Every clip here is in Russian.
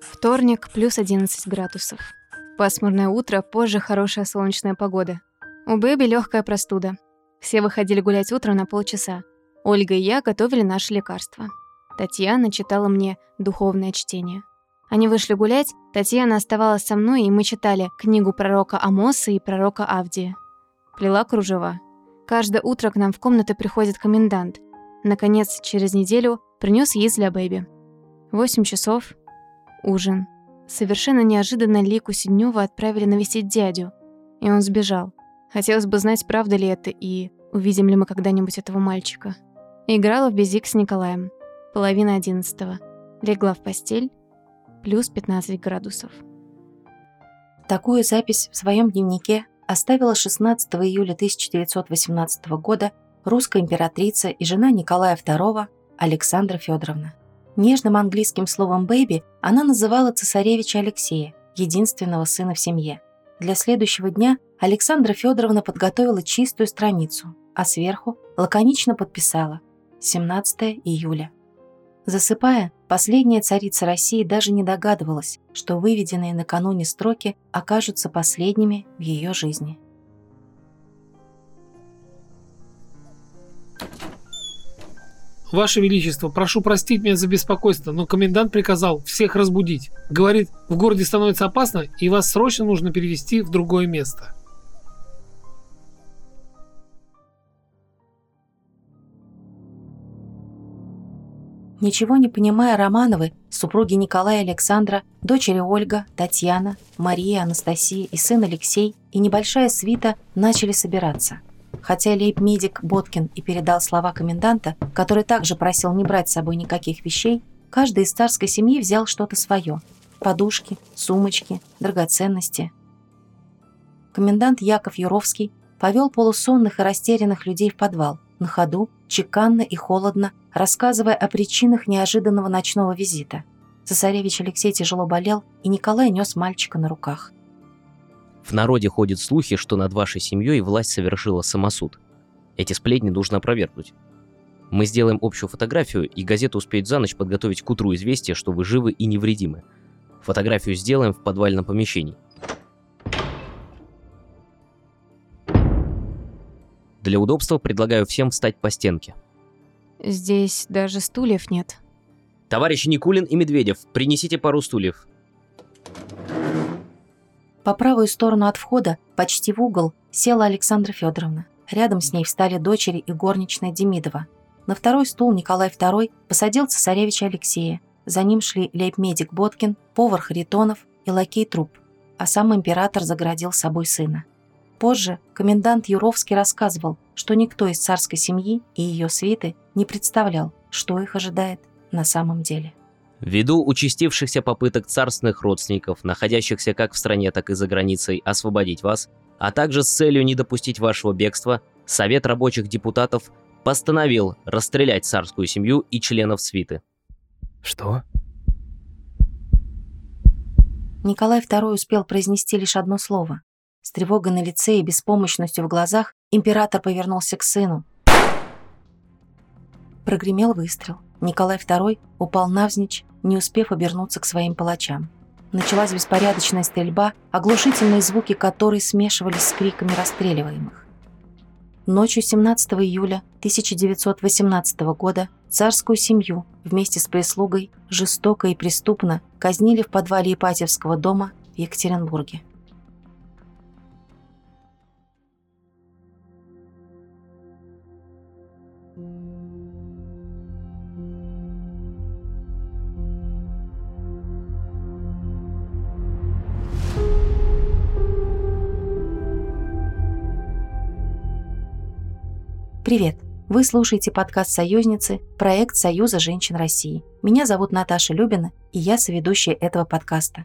Вторник, плюс 11 градусов. Пасмурное утро, позже хорошая солнечная погода. У Бэби легкая простуда. Все выходили гулять утром на полчаса. Ольга и я готовили наши лекарства. Татьяна читала мне духовное чтение. Они вышли гулять, Татьяна оставалась со мной, и мы читали книгу пророка Амоса и пророка Авдия. Плела кружева. Каждое утро к нам в комнату приходит комендант. Наконец, через неделю принес яиц для Бэби. Восемь часов. Ужин. Совершенно неожиданно Лику Сиднёва отправили навестить дядю. И он сбежал. Хотелось бы знать, правда ли это, и увидим ли мы когда-нибудь этого мальчика. Играла в безик с Николаем. Половина одиннадцатого. Легла в постель. Плюс 15 градусов. Такую запись в своем дневнике оставила 16 июля 1918 года русская императрица и жена Николая II Александра Федоровна. Нежным английским словом «бэби» она называла цесаревича Алексея, единственного сына в семье. Для следующего дня Александра Федоровна подготовила чистую страницу, а сверху лаконично подписала 17 июля. Засыпая, последняя царица России даже не догадывалась, что выведенные накануне строки окажутся последними в ее жизни. «Ваше Величество, прошу простить меня за беспокойство, но комендант приказал всех разбудить. Говорит, в городе становится опасно, и вас срочно нужно перевести в другое место». Ничего не понимая, Романовы, супруги Николая и Александра, дочери Ольга, Татьяна, Мария, Анастасия и сын Алексей и небольшая свита начали собираться. Хотя лейб-медик Боткин и передал слова коменданта, который также просил не брать с собой никаких вещей, каждый из царской семьи взял что-то свое – подушки, сумочки, драгоценности. Комендант Яков Юровский повел полусонных и растерянных людей в подвал, на ходу, чеканно и холодно, рассказывая о причинах неожиданного ночного визита. Цесаревич Алексей тяжело болел, и Николай нес мальчика на руках. В народе ходят слухи, что над вашей семьей власть совершила самосуд. Эти сплетни нужно опровергнуть. Мы сделаем общую фотографию, и газета успеет за ночь подготовить к утру известие, что вы живы и невредимы. Фотографию сделаем в подвальном помещении. Для удобства предлагаю всем встать по стенке. Здесь даже стульев нет. Товарищи Никулин и Медведев, принесите пару стульев. По правую сторону от входа, почти в угол, села Александра Федоровна. Рядом с ней встали дочери и горничная Демидова. На второй стул Николай II посадил цесаревича Алексея. За ним шли лейб-медик Боткин, повар Харитонов и лакей Труп. А сам император заградил собой сына. Позже комендант Юровский рассказывал, что никто из царской семьи и ее свиты не представлял, что их ожидает на самом деле. Ввиду участившихся попыток царственных родственников, находящихся как в стране, так и за границей, освободить вас, а также с целью не допустить вашего бегства, Совет рабочих депутатов постановил расстрелять царскую семью и членов свиты. Что? Николай II успел произнести лишь одно слово с тревогой на лице и беспомощностью в глазах император повернулся к сыну. Прогремел выстрел. Николай II упал навзничь, не успев обернуться к своим палачам. Началась беспорядочная стрельба, оглушительные звуки которой смешивались с криками расстреливаемых. Ночью 17 июля 1918 года царскую семью вместе с прислугой жестоко и преступно казнили в подвале Ипатьевского дома в Екатеринбурге. Привет! Вы слушаете подкаст «Союзницы», проект Союза женщин России. Меня зовут Наташа Любина, и я соведущая этого подкаста.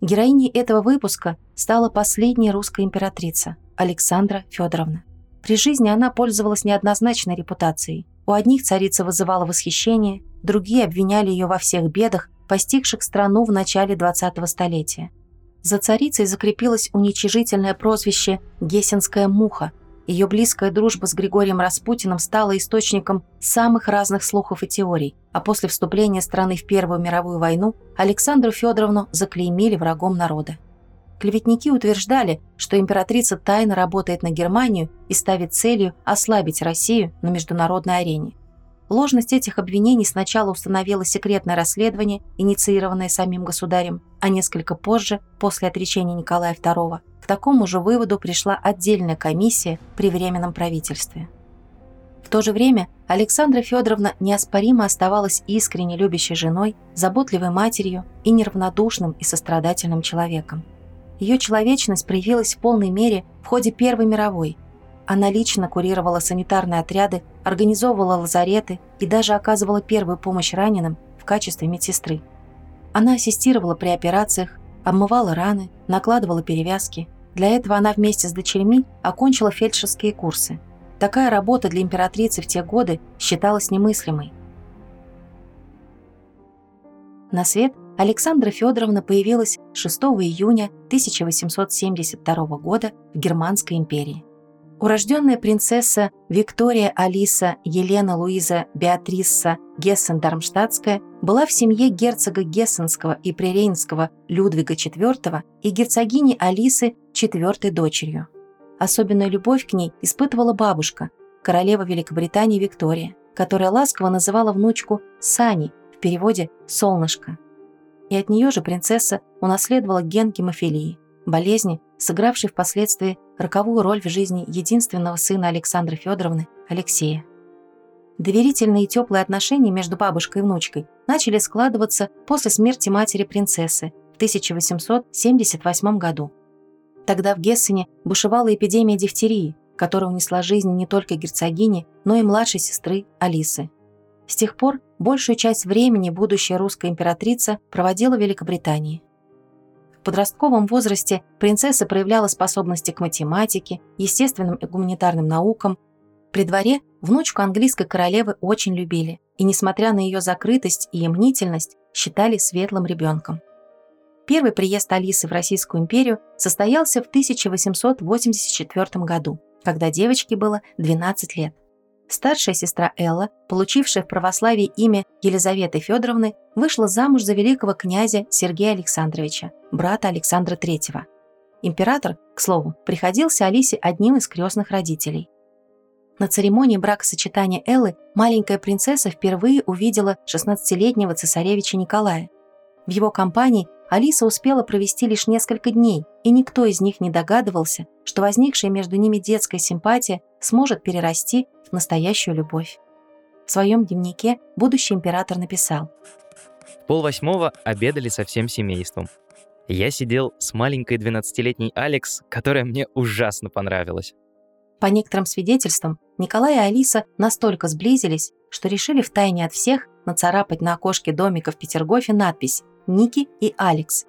Героиней этого выпуска стала последняя русская императрица Александра Федоровна. При жизни она пользовалась неоднозначной репутацией. У одних царица вызывала восхищение, другие обвиняли ее во всех бедах, постигших страну в начале 20-го столетия. За царицей закрепилось уничижительное прозвище «Гессенская муха», Ее близкая дружба с Григорием Распутиным стала источником самых разных слухов и теорий, а после вступления страны в Первую мировую войну Александру Федоровну заклеймили врагом народа. Клеветники утверждали, что императрица тайно работает на Германию и ставит целью ослабить Россию на международной арене. Ложность этих обвинений сначала установило секретное расследование, инициированное самим государем, а несколько позже, после отречения Николая II, такому же выводу пришла отдельная комиссия при Временном правительстве. В то же время Александра Федоровна неоспоримо оставалась искренне любящей женой, заботливой матерью и неравнодушным и сострадательным человеком. Ее человечность проявилась в полной мере в ходе Первой мировой – она лично курировала санитарные отряды, организовывала лазареты и даже оказывала первую помощь раненым в качестве медсестры. Она ассистировала при операциях, обмывала раны, накладывала перевязки. Для этого она вместе с дочерьми окончила фельдшерские курсы. Такая работа для императрицы в те годы считалась немыслимой. На свет Александра Федоровна появилась 6 июня 1872 года в Германской империи. Урожденная принцесса Виктория Алиса Елена Луиза Беатрисса Гессен-Дармштадтская была в семье герцога Гессенского и Прирейнского Людвига IV и герцогини Алисы четвертой дочерью. Особенную любовь к ней испытывала бабушка, королева Великобритании Виктория, которая ласково называла внучку Сани, в переводе «солнышко». И от нее же принцесса унаследовала ген гемофилии, болезни, сыгравшей впоследствии роковую роль в жизни единственного сына Александры Федоровны, Алексея. Доверительные и теплые отношения между бабушкой и внучкой начали складываться после смерти матери принцессы в 1878 году. Тогда в Гессене бушевала эпидемия дифтерии, которая унесла жизнь не только герцогини, но и младшей сестры Алисы. С тех пор большую часть времени будущая русская императрица проводила в Великобритании. В подростковом возрасте принцесса проявляла способности к математике, естественным и гуманитарным наукам. При дворе внучку английской королевы очень любили и, несмотря на ее закрытость и мнительность, считали светлым ребенком. Первый приезд Алисы в Российскую империю состоялся в 1884 году, когда девочке было 12 лет. Старшая сестра Элла, получившая в православии имя Елизаветы Федоровны, вышла замуж за великого князя Сергея Александровича, брата Александра III. Император, к слову, приходился Алисе одним из крестных родителей. На церемонии бракосочетания Эллы маленькая принцесса впервые увидела 16-летнего цесаревича Николая. В его компании Алиса успела провести лишь несколько дней, и никто из них не догадывался, что возникшая между ними детская симпатия сможет перерасти в настоящую любовь. В своем дневнике будущий император написал В полвосьмого обедали со всем семейством. Я сидел с маленькой 12-летней Алекс, которая мне ужасно понравилась. По некоторым свидетельствам, Николай и Алиса настолько сблизились, что решили втайне от всех нацарапать на окошке домика в Петергофе надпись Ники и Алекс.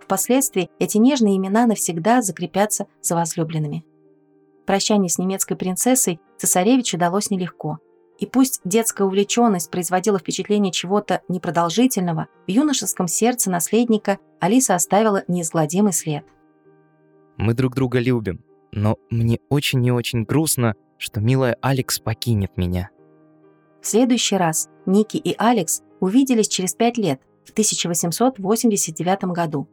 Впоследствии эти нежные имена навсегда закрепятся за возлюбленными. Прощание с немецкой принцессой цесаревичу далось нелегко. И пусть детская увлеченность производила впечатление чего-то непродолжительного, в юношеском сердце наследника Алиса оставила неизгладимый след. Мы друг друга любим, но мне очень и очень грустно, что милая Алекс покинет меня. В следующий раз Ники и Алекс увиделись через пять лет, в 1889 году.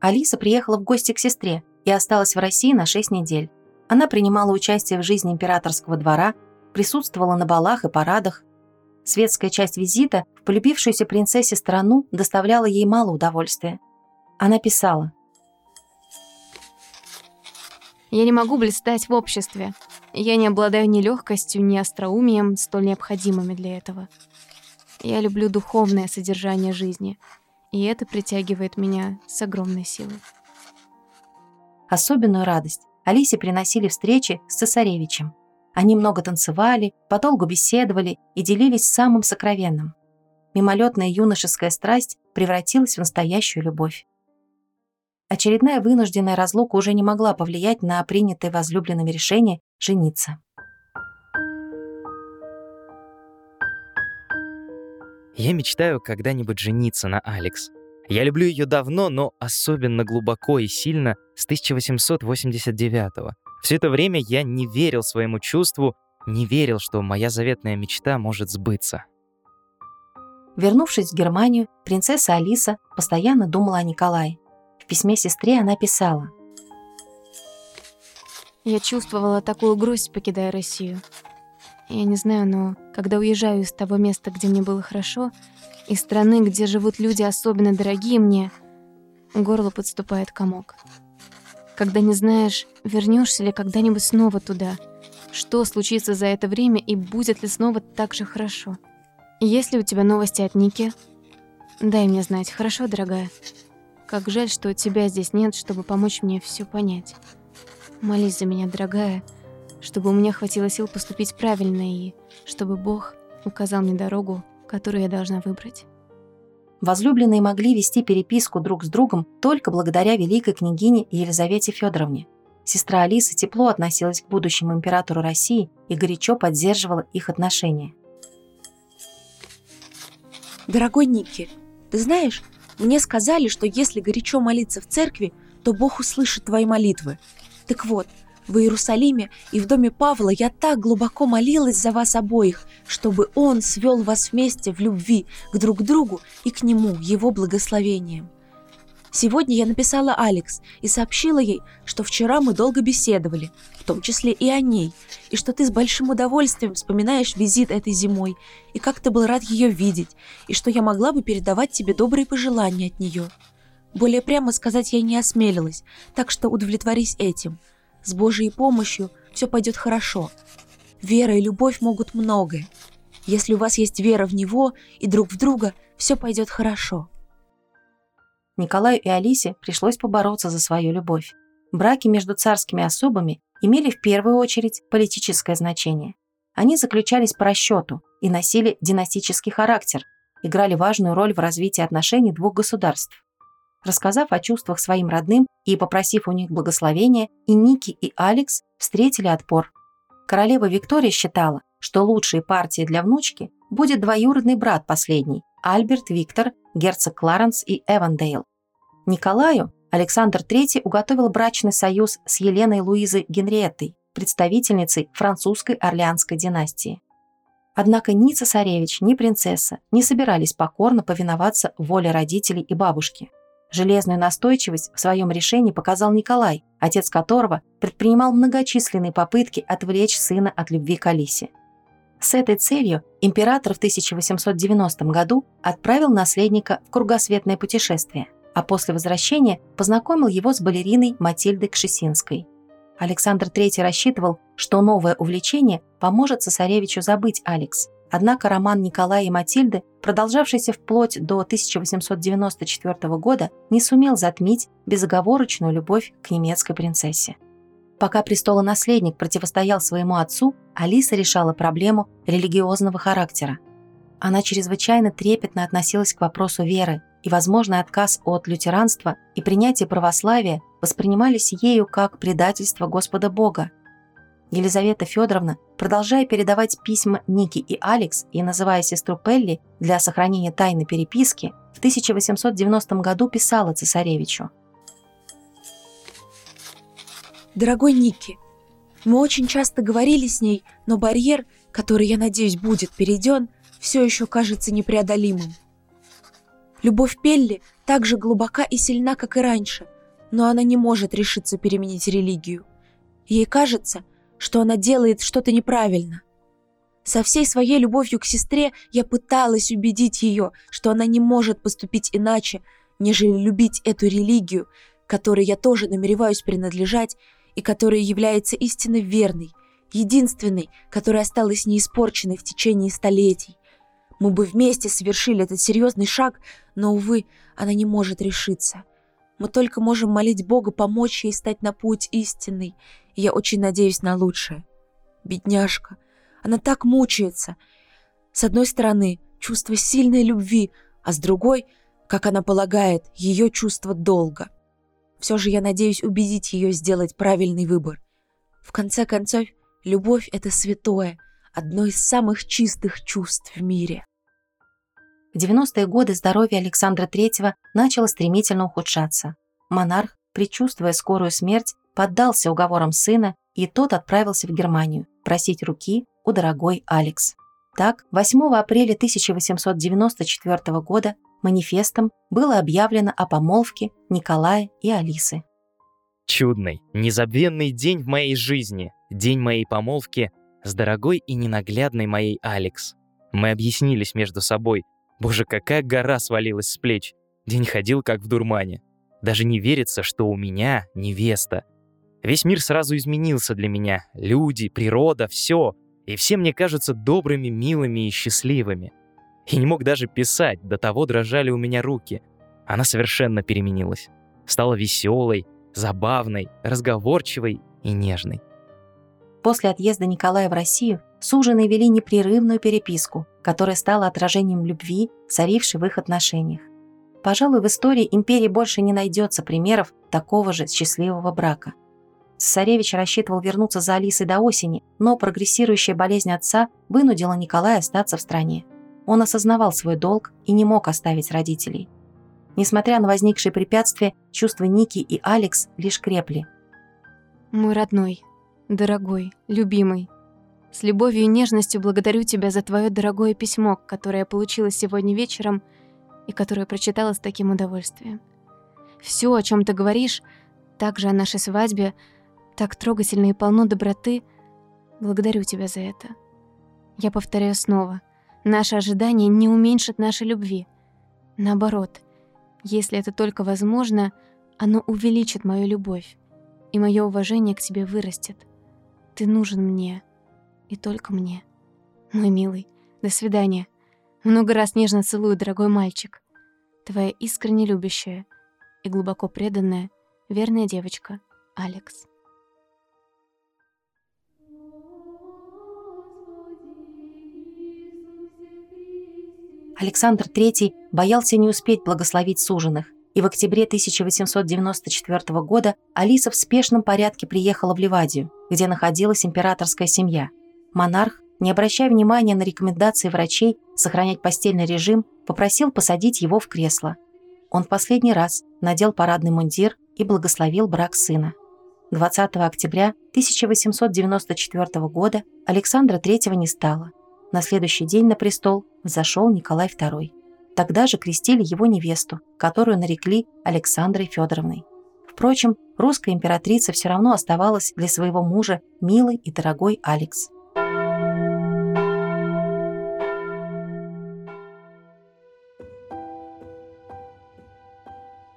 Алиса приехала в гости к сестре и осталась в России на 6 недель. Она принимала участие в жизни императорского двора, присутствовала на балах и парадах. Светская часть визита в полюбившуюся принцессе страну доставляла ей мало удовольствия. Она писала. «Я не могу блистать в обществе. Я не обладаю ни легкостью, ни остроумием, столь необходимыми для этого. Я люблю духовное содержание жизни, и это притягивает меня с огромной силой. Особенную радость Алисе приносили встречи с цесаревичем. Они много танцевали, подолгу беседовали и делились самым сокровенным. Мимолетная юношеская страсть превратилась в настоящую любовь. Очередная вынужденная разлука уже не могла повлиять на принятое возлюбленными решение жениться. Я мечтаю когда-нибудь жениться на Алекс. Я люблю ее давно, но особенно глубоко и сильно с 1889 -го. Все это время я не верил своему чувству, не верил, что моя заветная мечта может сбыться. Вернувшись в Германию, принцесса Алиса постоянно думала о Николае. В письме сестре она писала. Я чувствовала такую грусть, покидая Россию. Я не знаю, но когда уезжаю из того места, где мне было хорошо, из страны, где живут люди особенно дорогие мне, горло подступает комок. Когда не знаешь, вернешься ли когда-нибудь снова туда, что случится за это время и будет ли снова так же хорошо. Есть ли у тебя новости от Ники? Дай мне знать, хорошо, дорогая? Как жаль, что тебя здесь нет, чтобы помочь мне все понять. Молись за меня, дорогая, чтобы у меня хватило сил поступить правильно и чтобы Бог указал мне дорогу, которую я должна выбрать. Возлюбленные могли вести переписку друг с другом только благодаря великой княгине Елизавете Федоровне. Сестра Алиса тепло относилась к будущему императору России и горячо поддерживала их отношения. Дорогой Ники, ты знаешь, мне сказали, что если горячо молиться в церкви, то Бог услышит твои молитвы. Так вот, в Иерусалиме и в доме Павла я так глубоко молилась за вас обоих, чтобы Он свел вас вместе в любви к друг другу и к Нему, Его благословением. Сегодня я написала Алекс и сообщила ей, что вчера мы долго беседовали, в том числе и о ней, и что ты с большим удовольствием вспоминаешь визит этой зимой, и как ты был рад ее видеть, и что я могла бы передавать тебе добрые пожелания от нее. Более прямо сказать я не осмелилась, так что удовлетворись этим. С Божьей помощью все пойдет хорошо. Вера и любовь могут многое. Если у вас есть вера в Него и друг в друга, все пойдет хорошо. Николаю и Алисе пришлось побороться за свою любовь. Браки между царскими особами имели в первую очередь политическое значение. Они заключались по расчету и носили династический характер, играли важную роль в развитии отношений двух государств. Рассказав о чувствах своим родным и попросив у них благословения, и Ники, и Алекс встретили отпор. Королева Виктория считала, что лучшей партией для внучки будет двоюродный брат последний, Альберт Виктор, герцог Кларенс и Эвандейл. Николаю Александр III уготовил брачный союз с Еленой Луизой Генриеттой, представительницей французской Орлеанской династии. Однако ни цесаревич, ни принцесса не собирались покорно повиноваться воле родителей и бабушки. Железную настойчивость в своем решении показал Николай, отец которого предпринимал многочисленные попытки отвлечь сына от любви к Алисе. С этой целью император в 1890 году отправил наследника в кругосветное путешествие, а после возвращения познакомил его с балериной Матильдой Кшесинской. Александр III рассчитывал, что новое увлечение поможет цесаревичу забыть Алекс. Однако роман Николая и Матильды, продолжавшийся вплоть до 1894 года, не сумел затмить безоговорочную любовь к немецкой принцессе. Пока престолонаследник противостоял своему отцу, Алиса решала проблему религиозного характера. Она чрезвычайно трепетно относилась к вопросу веры, и возможный отказ от лютеранства и принятие православия воспринимались ею как предательство Господа Бога. Елизавета Федоровна, продолжая передавать письма Ники и Алекс и называя сестру Пелли для сохранения тайны переписки, в 1890 году писала цесаревичу – Дорогой Ники, мы очень часто говорили с ней, но барьер, который, я надеюсь, будет перейден, все еще кажется непреодолимым. Любовь Пелли так же глубока и сильна, как и раньше, но она не может решиться переменить религию. Ей кажется, что она делает что-то неправильно. Со всей своей любовью к сестре я пыталась убедить ее, что она не может поступить иначе, нежели любить эту религию, которой я тоже намереваюсь принадлежать, и которая является истинно верной, единственной, которая осталась неиспорченной в течение столетий. Мы бы вместе совершили этот серьезный шаг, но, увы, она не может решиться. Мы только можем молить Бога помочь ей стать на путь истинный, и я очень надеюсь на лучшее. Бедняжка, она так мучается. С одной стороны, чувство сильной любви, а с другой, как она полагает, ее чувство долга. Все же я надеюсь убедить ее сделать правильный выбор. В конце концов, любовь — это святое, одно из самых чистых чувств в мире. В 90-е годы здоровье Александра III начало стремительно ухудшаться. Монарх, предчувствуя скорую смерть, поддался уговорам сына и тот отправился в Германию просить руки у дорогой Алекс. Так, 8 апреля 1894 года манифестом было объявлено о помолвке Николая и Алисы. Чудный, незабвенный день в моей жизни, день моей помолвки с дорогой и ненаглядной моей Алекс. Мы объяснились между собой. Боже, какая гора свалилась с плеч. День ходил как в дурмане. Даже не верится, что у меня невеста. Весь мир сразу изменился для меня. Люди, природа, все. И все мне кажутся добрыми, милыми и счастливыми. И не мог даже писать, до того дрожали у меня руки. Она совершенно переменилась. Стала веселой, забавной, разговорчивой и нежной. После отъезда Николая в Россию суженые вели непрерывную переписку, которая стала отражением любви, царившей в их отношениях. Пожалуй, в истории империи больше не найдется примеров такого же счастливого брака. Цесаревич рассчитывал вернуться за Алисой до осени, но прогрессирующая болезнь отца вынудила Николая остаться в стране. Он осознавал свой долг и не мог оставить родителей. Несмотря на возникшие препятствия, чувства Ники и Алекс лишь крепли. Мой родной, дорогой, любимый, с любовью и нежностью благодарю тебя за твое дорогое письмо, которое я получила сегодня вечером и которое прочитала с таким удовольствием. Все, о чем ты говоришь, также о нашей свадьбе, так трогательно и полно доброты. Благодарю тебя за это. Я повторяю снова. Наши ожидания не уменьшат нашей любви. Наоборот, если это только возможно, оно увеличит мою любовь, и мое уважение к тебе вырастет. Ты нужен мне, и только мне. Мой милый, до свидания. Много раз нежно целую, дорогой мальчик. Твоя искренне любящая и глубоко преданная, верная девочка, Алекс. Александр III боялся не успеть благословить суженых, и в октябре 1894 года Алиса в спешном порядке приехала в Ливадию, где находилась императорская семья. Монарх, не обращая внимания на рекомендации врачей сохранять постельный режим, попросил посадить его в кресло. Он в последний раз надел парадный мундир и благословил брак сына. 20 октября 1894 года Александра III не стало. На следующий день на престол взошел Николай II. Тогда же крестили его невесту, которую нарекли Александрой Федоровной. Впрочем, русская императрица все равно оставалась для своего мужа милой и дорогой Алекс.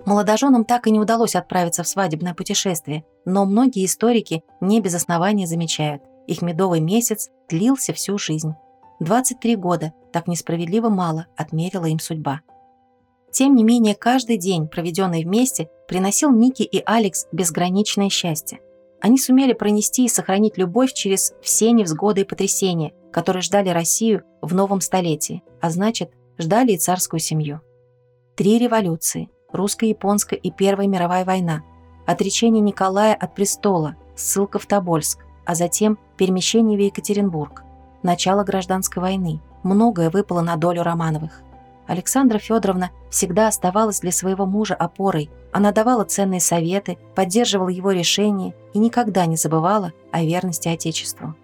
Молодоженам так и не удалось отправиться в свадебное путешествие, но многие историки не без основания замечают, их медовый месяц длился всю жизнь. 23 года, так несправедливо мало, отмерила им судьба. Тем не менее, каждый день, проведенный вместе, приносил Ники и Алекс безграничное счастье. Они сумели пронести и сохранить любовь через все невзгоды и потрясения, которые ждали Россию в новом столетии, а значит, ждали и царскую семью. Три революции – русско-японская и Первая мировая война, отречение Николая от престола, ссылка в Тобольск, а затем перемещение в Екатеринбург – начало гражданской войны. Многое выпало на долю Романовых. Александра Федоровна всегда оставалась для своего мужа опорой. Она давала ценные советы, поддерживала его решения и никогда не забывала о верности Отечеству.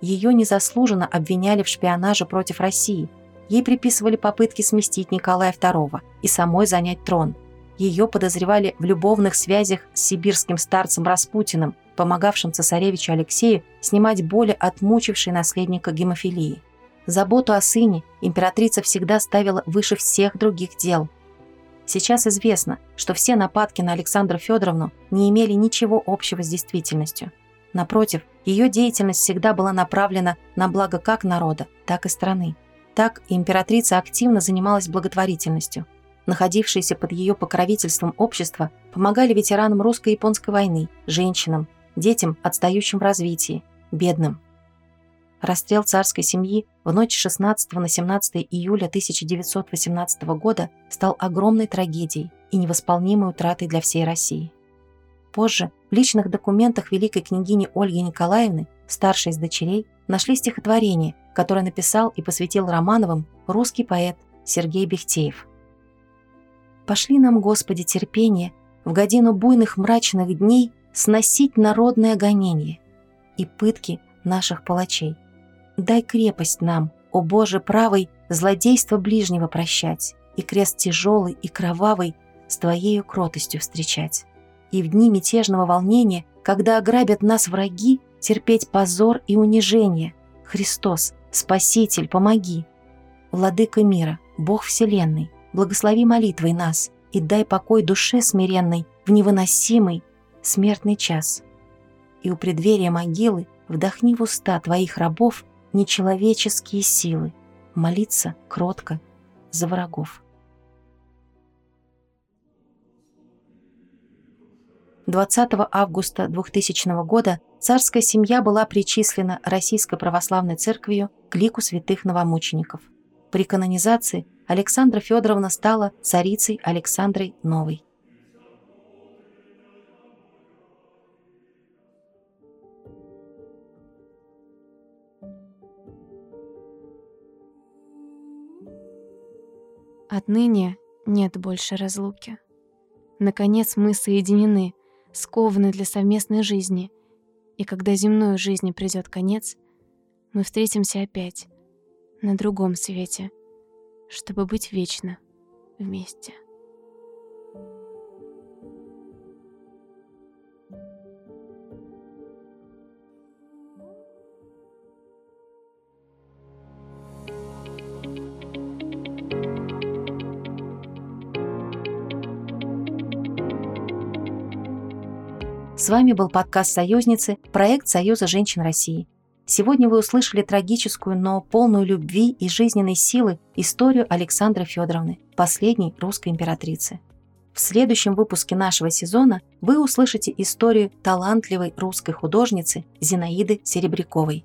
Ее незаслуженно обвиняли в шпионаже против России. Ей приписывали попытки сместить Николая II и самой занять трон. Ее подозревали в любовных связях с сибирским старцем Распутиным, помогавшим цесаревичу Алексею снимать боли от мучившей наследника гемофилии. Заботу о сыне императрица всегда ставила выше всех других дел. Сейчас известно, что все нападки на Александру Федоровну не имели ничего общего с действительностью. Напротив, ее деятельность всегда была направлена на благо как народа, так и страны. Так императрица активно занималась благотворительностью. Находившиеся под ее покровительством общества помогали ветеранам русско-японской войны, женщинам, детям, отстающим в развитии, бедным. Расстрел царской семьи в ночь 16 на 17 июля 1918 года стал огромной трагедией и невосполнимой утратой для всей России. Позже в личных документах великой княгини Ольги Николаевны, старшей из дочерей, нашли стихотворение, которое написал и посвятил Романовым русский поэт Сергей Бехтеев. «Пошли нам, Господи, терпение в годину буйных мрачных дней сносить народное гонение, и пытки наших палачей. Дай крепость нам, о Боже правый, злодейство ближнего прощать, и крест тяжелый и кровавый с Твоею кротостью встречать. И в дни мятежного волнения, когда ограбят нас враги, терпеть позор и унижение. Христос, Спаситель, помоги. Владыка мира, Бог Вселенной, благослови молитвой нас и дай покой душе смиренной в невыносимый смертный час. И у преддверия могилы вдохни в уста твоих рабов нечеловеческие силы, молиться кротко за врагов. 20 августа 2000 года царская семья была причислена Российской Православной Церковью к лику святых новомучеников. При канонизации Александра Федоровна стала царицей Александрой Новой. Отныне нет больше разлуки. Наконец мы соединены, скованы для совместной жизни. И когда земной жизни придет конец, мы встретимся опять на другом свете, чтобы быть вечно вместе. С вами был подкаст «Союзницы», проект Союза женщин России. Сегодня вы услышали трагическую, но полную любви и жизненной силы историю Александры Федоровны, последней русской императрицы. В следующем выпуске нашего сезона вы услышите историю талантливой русской художницы Зинаиды Серебряковой.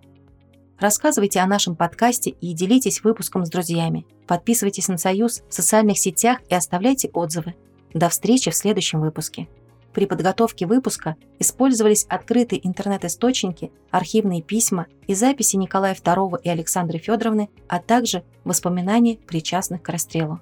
Рассказывайте о нашем подкасте и делитесь выпуском с друзьями. Подписывайтесь на Союз в социальных сетях и оставляйте отзывы. До встречи в следующем выпуске. При подготовке выпуска использовались открытые интернет-источники, архивные письма и записи Николая II и Александры Федоровны, а также воспоминания причастных к расстрелу.